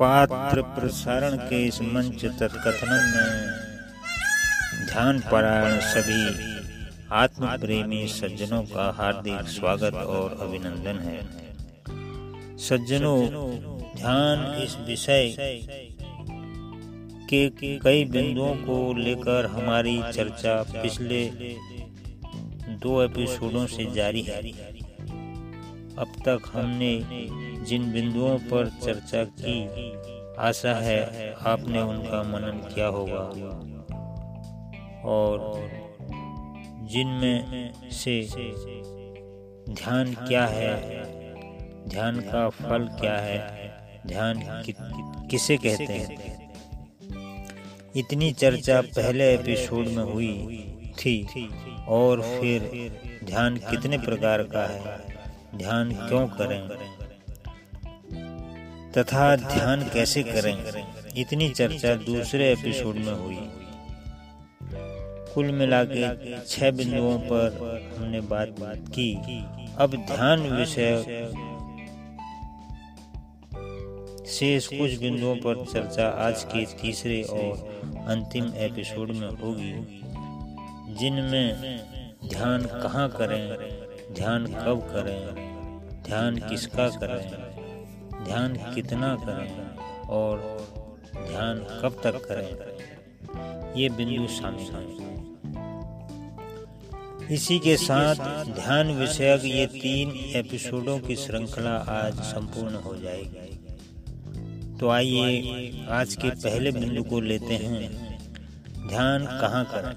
पात्र प्रसारण के इस मंच तत्कथन में ध्यान परायण सभी आत्म प्रेमी सज्जनों का हार्दिक स्वागत और अभिनंदन है। सज्जनों, ध्यान इस विषय के कई बिंदुओं को लेकर हमारी चर्चा पिछले दो एपिसोडों से जारी है। अब तक हमने जिन बिंदुओं पर चर्चा की आशा है आपने उनका मनन किया होगा। और जिनमें से ध्यान क्या है ध्यान का फल क्या है ध्यान कि, किसे कहते हैं? इतनी चर्चा पहले एपिसोड में हुई थी और फिर ध्यान कितने प्रकार का है ध्यान क्यों करें? तथा ध्यान कैसे करें? इतनी चर्चा दूसरे एपिसोड में हुई। कुल मिला के छह बिंदुओं पर हमने बात बात की। अब ध्यान विषय शेष कुछ बिंदुओं पर चर्चा आज के तीसरे और अंतिम एपिसोड में होगी, जिनमें ध्यान कहाँ करें, ध्यान कब करें, ध्यान किसका करें ध्यान कितना करें और ध्यान कब तक करें? ये बिंदु शामिल हैं। इसी के साथ ध्यान विषयक ये तीन एपिसोडों की श्रृंखला आज संपूर्ण हो जाएगी। तो आइए आज के पहले बिंदु को लेते हैं। ध्यान कहाँ करें?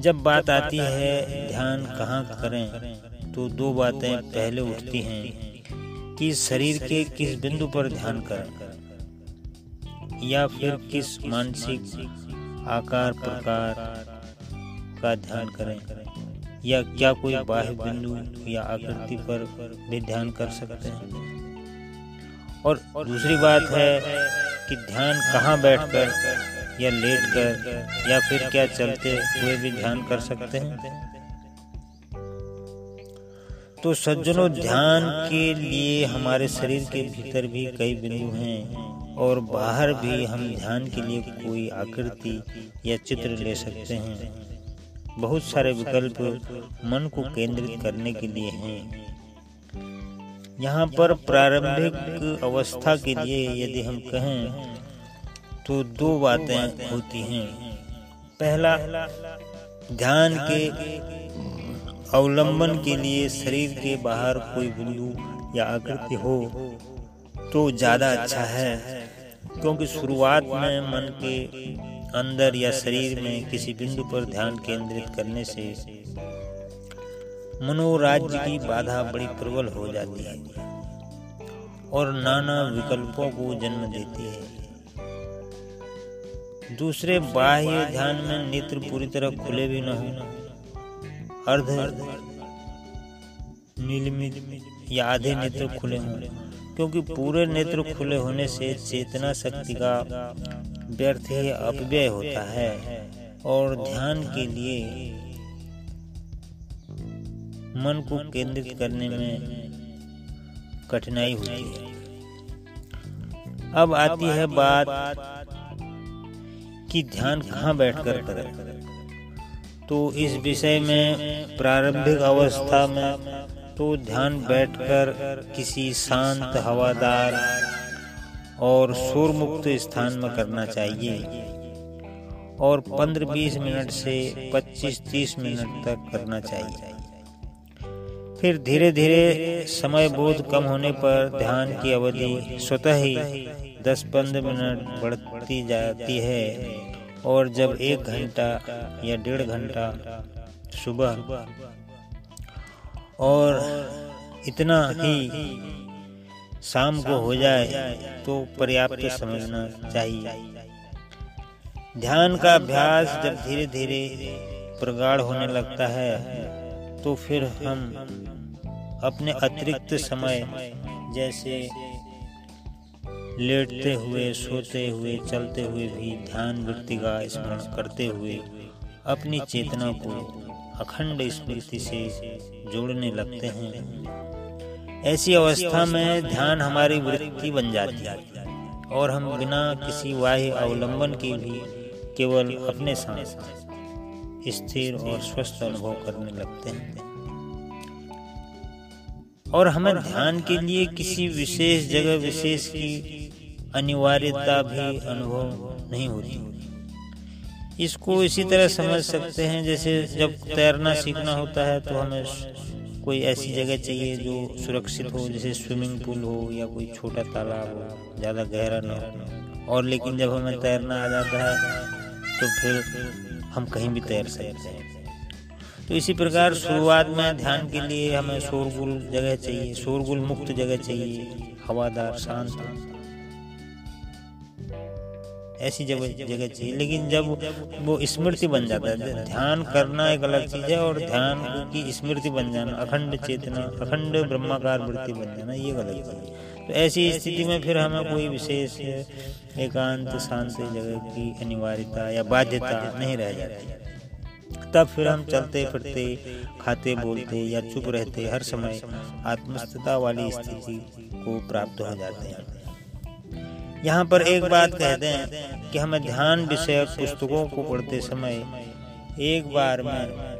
जब बात आती है ध्यान कहाँ करें तो दो बातें पहले उठती हैं। कि शरीर के किस बिंदु पर ध्यान करें? या फिर किस मानसिक आकार प्रकार का ध्यान करें? या क्या कोई बाह्य बिंदु या आकृति पर भी ध्यान कर सकते हैं? और दूसरी बात है कि ध्यान कहाँ बैठकर या लेटकर या फिर क्या चलते हुए भी ध्यान कर सकते हैं? तो सज्जनों, ध्यान के लिए हमारे शरीर के भीतर भी कई बिंदु हैं और बाहर भी हम ध्यान के लिए कोई आकृति या चित्र ले सकते हैं। बहुत सारे विकल्प मन को केंद्रित करने के लिए हैं। यहाँ पर प्रारंभिक अवस्था के लिए यदि हम कहें तो दो बातें होती हैं। पहला, ध्यान के अवलंबन के लिए शरीर के बाहर कोई बिंदु या आकृति हो तो ज़्यादा अच्छा है, क्योंकि शुरुआत में मन के अंदर या शरीर में किसी बिंदु पर ध्यान केंद्रित करने से मनोराज्य की बाधा बड़ी प्रबल हो जाती है और नाना विकल्पों को जन्म देती है। दूसरे बाह्य ध्यान में नेत्र पूरी तरह खुले भी न हो अर्ध नीलमित या आधे नेत्र खुले हों, क्योंकि पूरे नेत्र खुले होने से चेतना शक्ति का व्यर्थ ही अपव्यय होता है। और ध्यान के लिए मन को केंद्रित करने में कठिनाई होती है। अब आती है बात कि ध्यान कहाँ बैठकर करें? तो इस विषय में प्रारंभिक अवस्था में तो ध्यान बैठकर किसी शांत हवादार और शोर मुक्त स्थान में करना चाहिए। और 15-20 मिनट से 25-30 मिनट तक करना चाहिए। फिर धीरे धीरे समय बोध कम होने पर ध्यान की अवधि स्वतः ही 10-15 मिनट बढ़ती जाती है। और जब एक घंटा या डेढ़ घंटा सुबह। और इतना ही शाम को हो जाए तो पर्याप्त समझना चाहिए। ध्यान का अभ्यास जब धीरे धीरे प्रगाढ़ होने लगता है तो फिर हम अपने अतिरिक्त समय, जैसे लेटते हुए, सोते हुए, चलते हुए भी ध्यान वृत्ति का स्मरण करते हुए अपनी चेतना को अखंड स्मृति से जोड़ने लगते हैं। ऐसी अवस्था में ध्यान हमारी वृत्ति बन जाती है और हम बिना किसी वाह्य अवलंबन के भी केवल अपने साथ स्थिर और स्वस्थ अनुभव करने लगते हैं। और हमें ध्यान के लिए किसी विशेष जगह, विशेष की अनिवार्यता भी अनुभव नहीं होती। इसको इसी तरह समझ सकते हैं, जैसे जब तैरना सीखना होता है तो हमें कोई ऐसी जगह चाहिए जो सुरक्षित हो, जैसे स्विमिंग पूल हो या कोई छोटा तालाब हो, ज़्यादा गहरा न हो। और लेकिन जब हमें तैरना आ जाता है तो फिर हम कहीं भी तैर सकते हैं। तो इसी प्रकार शुरुआत में ध्यान के लिए हमें शोरगुल जगह चाहिए, शोरगुल मुक्त जगह चाहिए, हवादार, शांत। ऐसी जगह जगह चाहिए। लेकिन जब वो स्मृति बन जाता है ध्यान करना एक अलग चीज़ है और ध्यान की स्मृति बन जाना अखंड चेतना अखंड ब्रह्माकार वृत्ति बन जाना ये अलग चीज़ है। तो ऐसी स्थिति में फिर हमें कोई विशेष एकांत शांत जगह की अनिवार्यता या बाध्यता नहीं रह जाती। तब फिर हम चलते फिरते खाते बोलते या चुप रहते हर समय आत्मस्थता वाली स्थिति को प्राप्त हो जाते हैं। यहाँ पर एक बात कहते हैं कि हमें ध्यान विषय पुस्तकों को पढ़ते समय एक बार में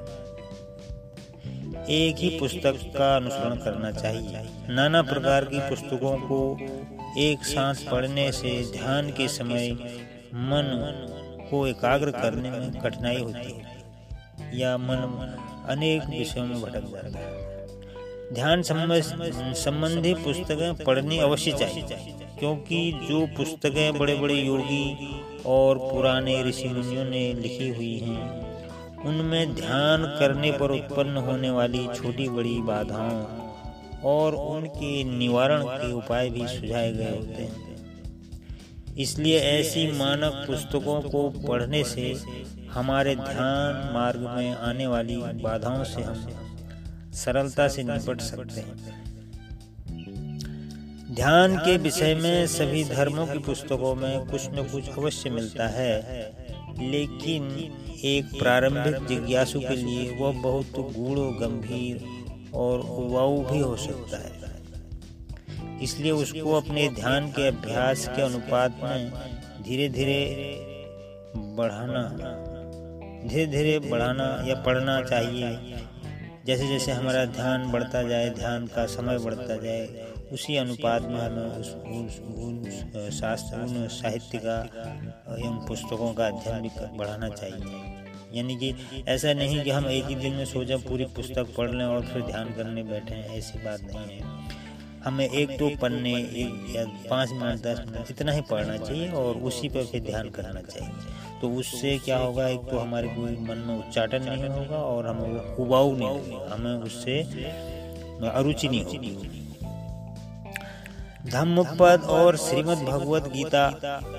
एक ही पुस्तक का अनुसरण करना चाहिए। नाना प्रकार की पुस्तकों को एक साथ पढ़ने से ध्यान के समय मन को एकाग्र करने में कठिनाई होती है या मन अनेक विषयों में भटक जाता है। ध्यान संबंधी पुस्तकें पढ़नी अवश्य चाहिए, क्योंकि जो पुस्तकें बड़े बड़े योगी और पुराने ऋषि मुनियों ने लिखी हुई हैं, उनमें ध्यान करने पर उत्पन्न होने वाली छोटी बड़ी बाधाओं और उनके निवारण के उपाय भी सुझाए गए होते हैं। इसलिए ऐसी मानक पुस्तकों को पढ़ने से हमारे ध्यान मार्ग में आने वाली बाधाओं से हम सरलता से निपट सकते हैं। ध्यान के विषय में सभी धर्मों की पुस्तकों में कुछ न कुछ अवश्य मिलता है। लेकिन एक प्रारंभिक जिज्ञासु के लिए वह बहुत गूढ़ गंभीर और उबाऊ भी हो सकता है। इसलिए उसको अपने ध्यान के अभ्यास के अनुपात में धीरे धीरे बढ़ाना। धीरे धीरे बढ़ाना या पढ़ना चाहिए। जैसे जैसे हमारा ध्यान बढ़ता जाए, ध्यान का समय बढ़ता जाए, उसी अनुपात में हमें उस उन शास्त्र उन साहित्य का एवं पुस्तकों का अध्ययन भी बढ़ाना चाहिए। यानी कि ऐसा नहीं कि हम एक ही दिन में सोचा पूरी पुस्तक पढ़ लें और फिर ध्यान करने बैठे हैं, ऐसी बात नहीं है। हमें एक दो पन्ने, एक या पाँच मिनट, दस मिनट इतना ही पढ़ना चाहिए और उसी पर फिर ध्यान करना चाहिए। तो उससे क्या होगा? एक तो हमारे कोई मन में उच्चाटन नहीं होगा और हमें उबाऊ नहीं होगा। हमें उससे अरुचि नहीं होगी। धम्मपद और श्रीमद् भगवत गीता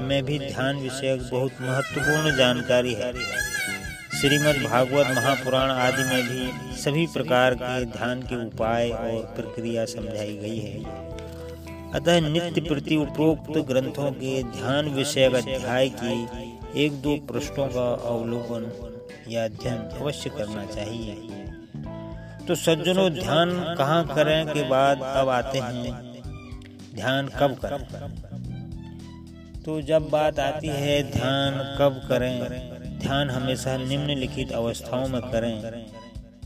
में भी ध्यान विषयक बहुत महत्वपूर्ण जानकारी है। श्रीमद् भागवत महापुराण आदि में भी सभी प्रकार के ध्यान के उपाय और प्रक्रिया समझाई गई है। अतः नित्य प्रति उपरोक्त ग्रंथों के ध्यान विषयक अध्याय की एक दो प्रश्नों का अवलोकन या अध्ययन अवश्य करना चाहिए। तो सज्जनों, ध्यान कहाँ करें के बाद अब आते हैं। ध्यान कब करें? तो जब बात आती है ध्यान कब करें, ध्यान हमेशा निम्नलिखित अवस्थाओं में करें,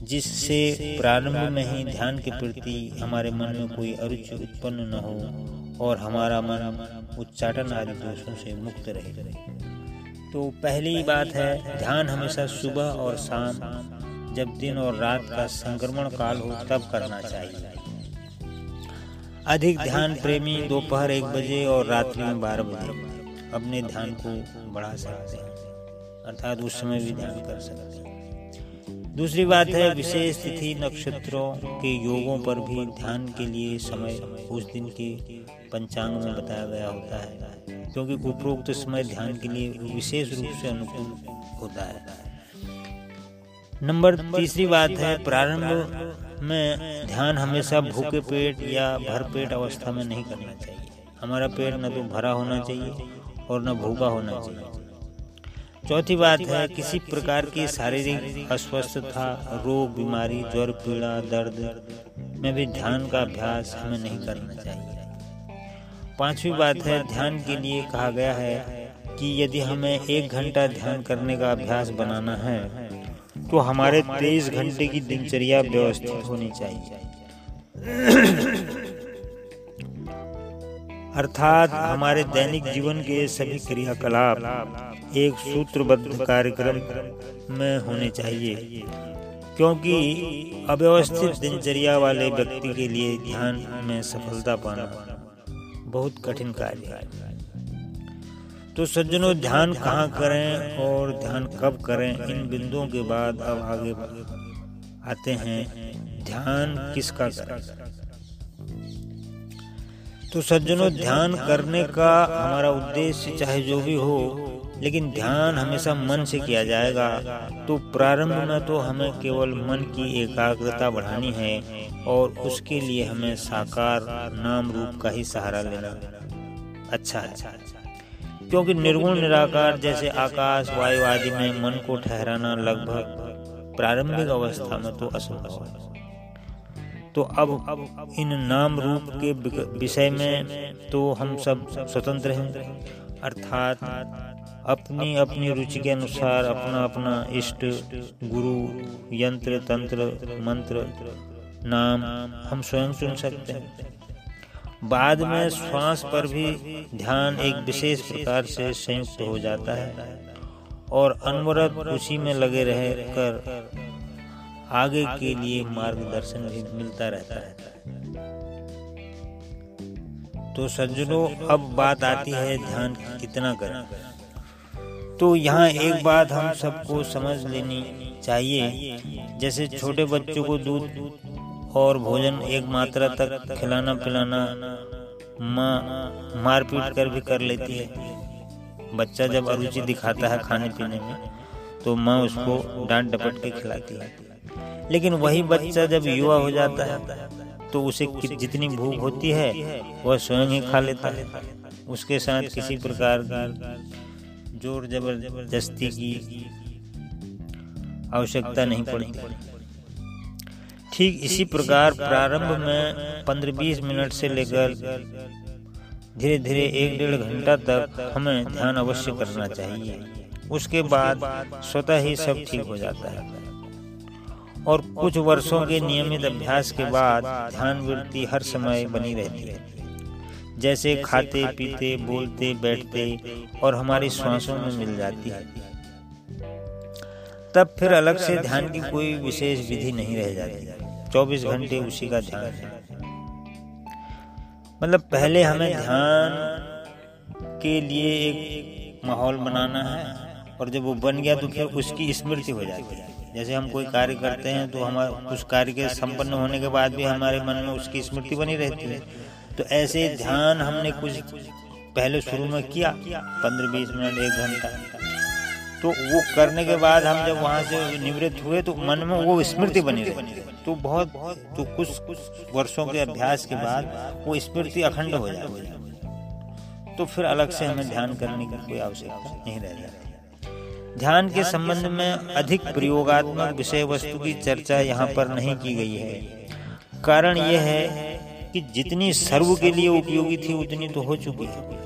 जिससे प्रारंभ में ही ध्यान के प्रति हमारे मन में कोई अरुचि उत्पन्न न हो और हमारा मन उच्चाटन आदि दोषों से मुक्त रहे। तो पहली बात है ध्यान हमेशा सुबह और शाम। जब दिन और रात का संक्रमण काल हो तब करना चाहिए। अधिक ध्यान प्रेमी दोपहर एक बजे और रात्रि में बारह बजे। अपने ध्यान को बढ़ा सकते हैं। अर्थात उस समय भी ध्यान कर सकते हैं। दूसरी बात है विशेष तिथि नक्षत्रों के योगों पर भी ध्यान के लिए समय उस दिन के पंचांग में बताया गया होता है। क्योंकि उपरोक्त समय ध्यान के लिए विशेष रूप से अनुकूल होता है। नंबर तीसरी बात है, प्रारंभ में ध्यान हमेशा भूखे पेट या भर पेट अवस्था में नहीं करना चाहिए। हमारा पेट न तो भरा होना चाहिए और न भूखा होना चाहिए। चौथी बात है, किसी प्रकार की शारीरिक अस्वस्थता, रोग, बीमारी, ज्वर पीड़ा, दर्द में भी ध्यान का अभ्यास हमें नहीं करना चाहिए। पांचवी बात है, ध्यान के लिए कहा गया है कि यदि हमें एक घंटा ध्यान करने का अभ्यास बनाना है तो हमारे तेईस घंटे की दिनचर्या व्यवस्थित होनी चाहिए। अर्थात हमारे दैनिक जीवन के सभी क्रियाकलाप एक सूत्रबद्ध कार्यक्रम में होने चाहिए, क्योंकि अव्यवस्थित दिनचर्या वाले व्यक्ति के लिए ध्यान में सफलता पाना बहुत कठिन कार्य है। तो सज्जनों, ध्यान कहाँ करें और ध्यान कब करें, इन बिंदुओं के बाद अब आगे आते हैं। ध्यान किसका करें? तो सज्जनों, ध्यान करने का हमारा उद्देश्य चाहे जो भी हो, लेकिन ध्यान हमेशा मन से किया जाएगा। तो प्रारंभ में तो हमें केवल मन की एकाग्रता बढ़ानी है। और उसके लिए हमें साकार नाम रूप का ही सहारा लेना अच्छा है। क्योंकि निर्गुण, निराकार जैसे आकाश, वायु आदि में मन को ठहराना लगभग प्रारंभिक अवस्था में तो असंभव है। तो अब अब इन नाम रूप के विषय में तो हम सब स्वतंत्र हैं। अर्थात अपनी अपनी रुचि के अनुसार अपना अपना इष्ट, गुरु, यंत्र, तंत्र, मंत्र नाम हम स्वयं चुन सकते हैं। बाद में श्वास पर भी ध्यान एक विशेष प्रकार से संयुक्त हो जाता है और अनवरत उसी में लगे रह कर आगे के लिए मार्गदर्शन भी मिलता रहता है। तो सज्जनों, अब बात आती है ध्यान कितना करें। तो यहाँ एक बात हम सबको समझ लेनी चाहिए। जैसे छोटे बच्चों को दूध और भोजन एक मात्रा तक खिलाना पिलाना माँ मार पीट कर भी कर लेती है। बच्चा जब अरुचि दिखाता है खाने पीने में तो माँ उसको डांट डपट के खिलाती है। लेकिन वही बच्चा जब युवा हो जाता है तो उसे जितनी भूख होती है, वह स्वयं ही खा लेता है। उसके साथ किसी प्रकार की ज़ोर ज़बरदस्ती की आवश्यकता नहीं पड़ती। ठीक इसी प्रकार प्रारंभ में पंद्रह बीस मिनट से लेकर धीरे धीरे एक डेढ़ घंटा तक हमें ध्यान अवश्य करना चाहिए। उसके बाद स्वतः ही सब ठीक हो जाता है और कुछ वर्षों के नियमित अभ्यास के बाद ध्यान वृत्ति हर समय बनी रहती है। जैसे खाते पीते बोलते बैठते और हमारी श्वासों में मिल जाती है। तब फिर अलग से ध्यान की कोई विशेष विधि नहीं रह जाती। चौबीस घंटे उसी का ध्यान है। मतलब पहले हमें ध्यान के लिए एक माहौल बनाना है और जब वो बन गया तो फिर उसकी स्मृति हो जाती है। जैसे हम कोई कार्य करते हैं तो हमारे उस कार्य के संपन्न होने के बाद भी हमारे मन में उसकी स्मृति बनी रहती है। तो ऐसे ध्यान हमने कुछ पहले शुरू में किया पंद्रह बीस मिनट एक घंटा। तो वो करने के बाद हम जब वहाँ से निवृत्त हुए तो मन में वो स्मृति बनी रही। तो बहुत तो कुछ कुछ वर्षों के अभ्यास के बाद वो स्मृति अखंड हो जाती तो फिर अलग से हमें ध्यान करने की कोई आवश्यकता नहीं रह जाती। ध्यान के संबंध में अधिक प्रयोगात्मक विषय वस्तु की चर्चा यहाँ पर नहीं की गई है। कारण यह है कि जितनी सर्व के लिए उपयोगी थी, उतनी तो हो चुकी है।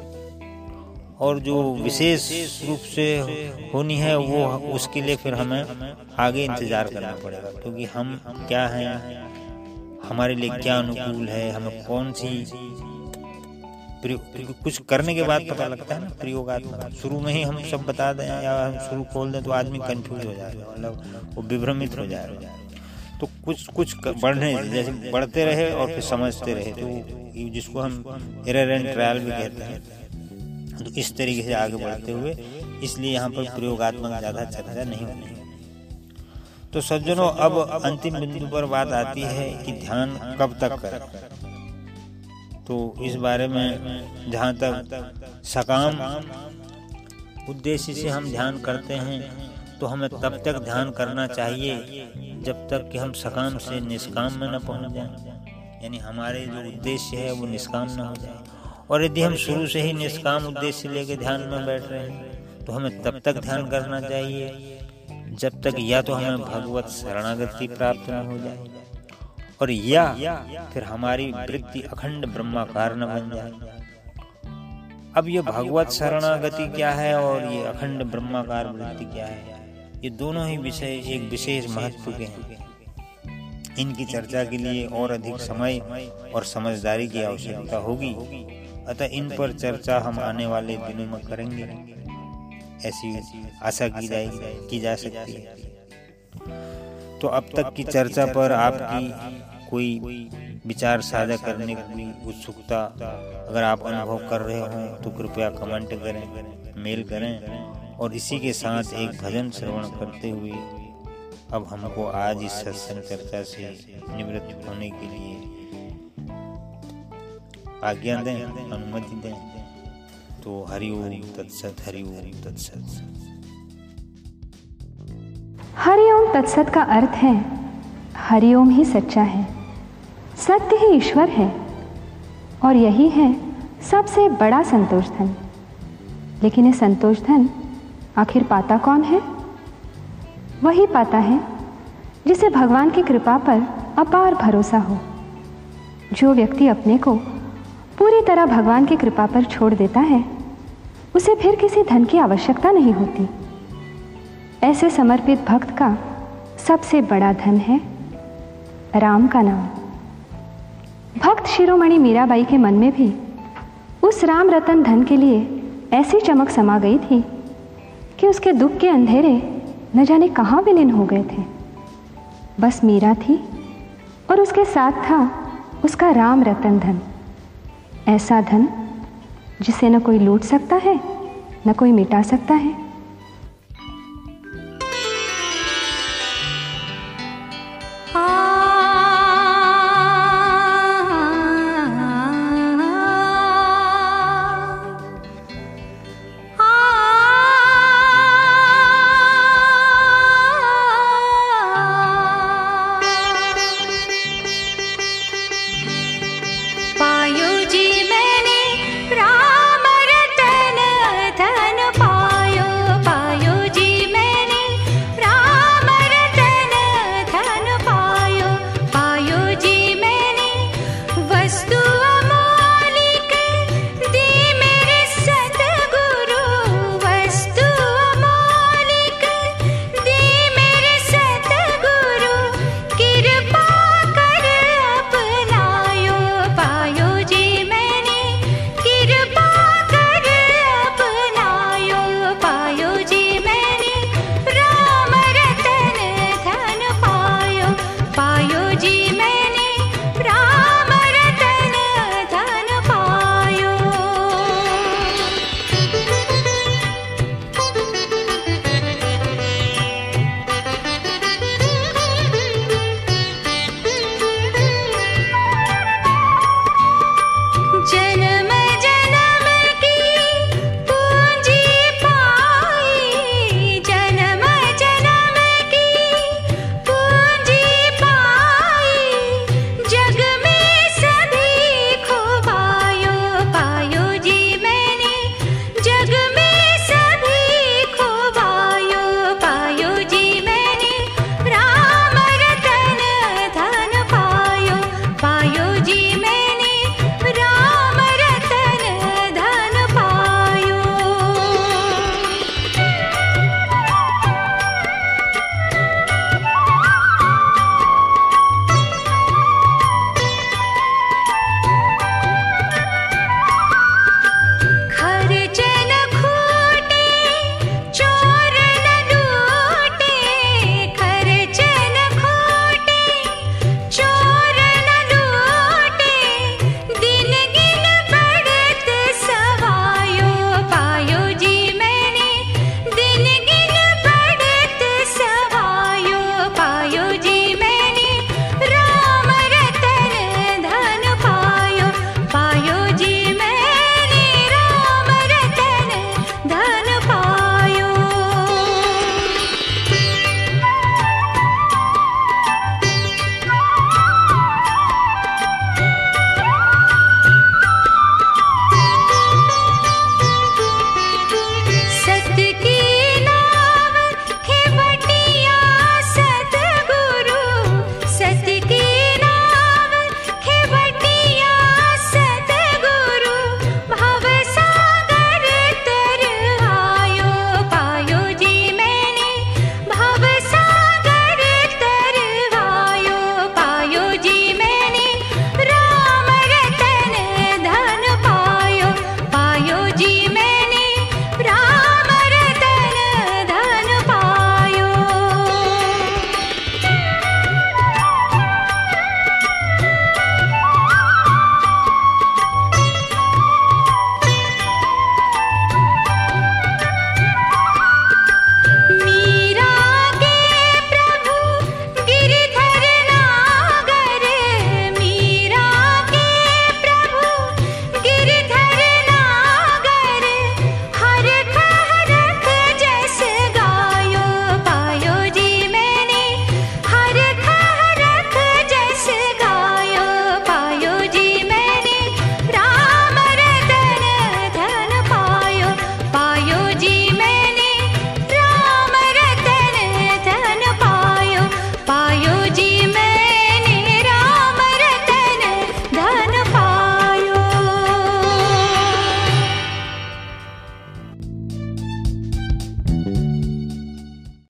और जो विशेष रूप से होनी है, वो उसके लिए फिर हमें आगे इंतज़ार करना पड़ेगा, क्योंकि हम क्या हैं, हमारे लिए क्या अनुकूल है, हमें कौन सी कुछ करने के बाद पता लगता है ना, प्रयोगात्मक। शुरू में ही हम सब बता दें या हम शुरू खोल दें तो आदमी कंफ्यूज हो जाएगा मतलब वो विभ्रमित हो जाएगा तो कुछ कुछ बढ़ने, जैसे बढ़ते रहे और फिर समझते रहे तो जिसको हम एरर एंड ट्रायल भी कहते हैं तो इस तरीके से आगे बढ़ते हुए, इसलिए यहाँ पर प्रयोगात्मक ज़्यादा चर्चा नहीं होनी तो सज्जनों, अब अंतिम बिंदु पर बात आती है कि ध्यान कब तक करें। तो इस बारे में जहाँ तक सकाम उद्देश्य से हम ध्यान करते हैं तो हमें तब तक ध्यान करना चाहिए जब तक कि हम सकाम से निष्काम में न पहुँच जाएँ। यानी हमारे जो उद्देश्य है, वो निष्काम न हो जाए। और यदि हम शुरू से ही निष्काम उद्देश्य लेके ध्यान में बैठ रहे हैं तो हमें तब तक ध्यान करना चाहिए, जब तक या तो हमें भगवत शरणागति प्राप्त न हो जाए, और या फिर हमारी वृत्ति अखंड ब्रह्माकार न बन जाए। अब ये भगवत शरणागति क्या है और ये अखंड ब्रह्माकार वृत्ति क्या है? ये दोनों ही विषय एक विशेष महत्व के हैं। इनकी चर्चा के लिए और अधिक समय और समझदारी की आवश्यकता होगी। अतः इन पर चर्चा हम आने वाले दिनों में करेंगे। ऐसी आशा की जाए, की जा सकती है। तो अब तक की चर्चा पर आपकी कोई विचार साझा करने की उत्सुकता अगर आप अनुभव कर रहे हो तो कृपया कमेंट करें, मेल करें और इसी के साथ एक भजन श्रवण करते हुए अब हमको आज इस सत्संग चर्चा से निवृत्त होने के लिए आज्ञा दें, अनुमति दें। तो हरिओम, तत्सत हरिओम तत्सत। हरिओम, तत्सत का अर्थ है, हरिओम ही सच्चा है। सत्य ही ईश्वर है। और यही है, सबसे बड़ा संतोष धन। लेकिन ये संतोष धन आखिर पाता कौन है? वही पाता है, जिसे भगवान की कृपा पर अपार भरोसा हो। जो व्यक्ति अपने को पूरी तरह भगवान की कृपा पर छोड़ देता है, उसे फिर किसी धन की आवश्यकता नहीं होती। ऐसे समर्पित भक्त का सबसे बड़ा धन है राम का नाम। भक्त शिरोमणि मीराबाई के मन में भी उस राम रतन धन के लिए ऐसी चमक समा गई थी कि उसके दुख के अंधेरे न जाने कहाँ विलीन हो गए थे। बस मीरा थी और उसके साथ था उसका राम रतन धन। ऐसा धन जिसे न कोई लूट सकता है न कोई मिटा सकता है।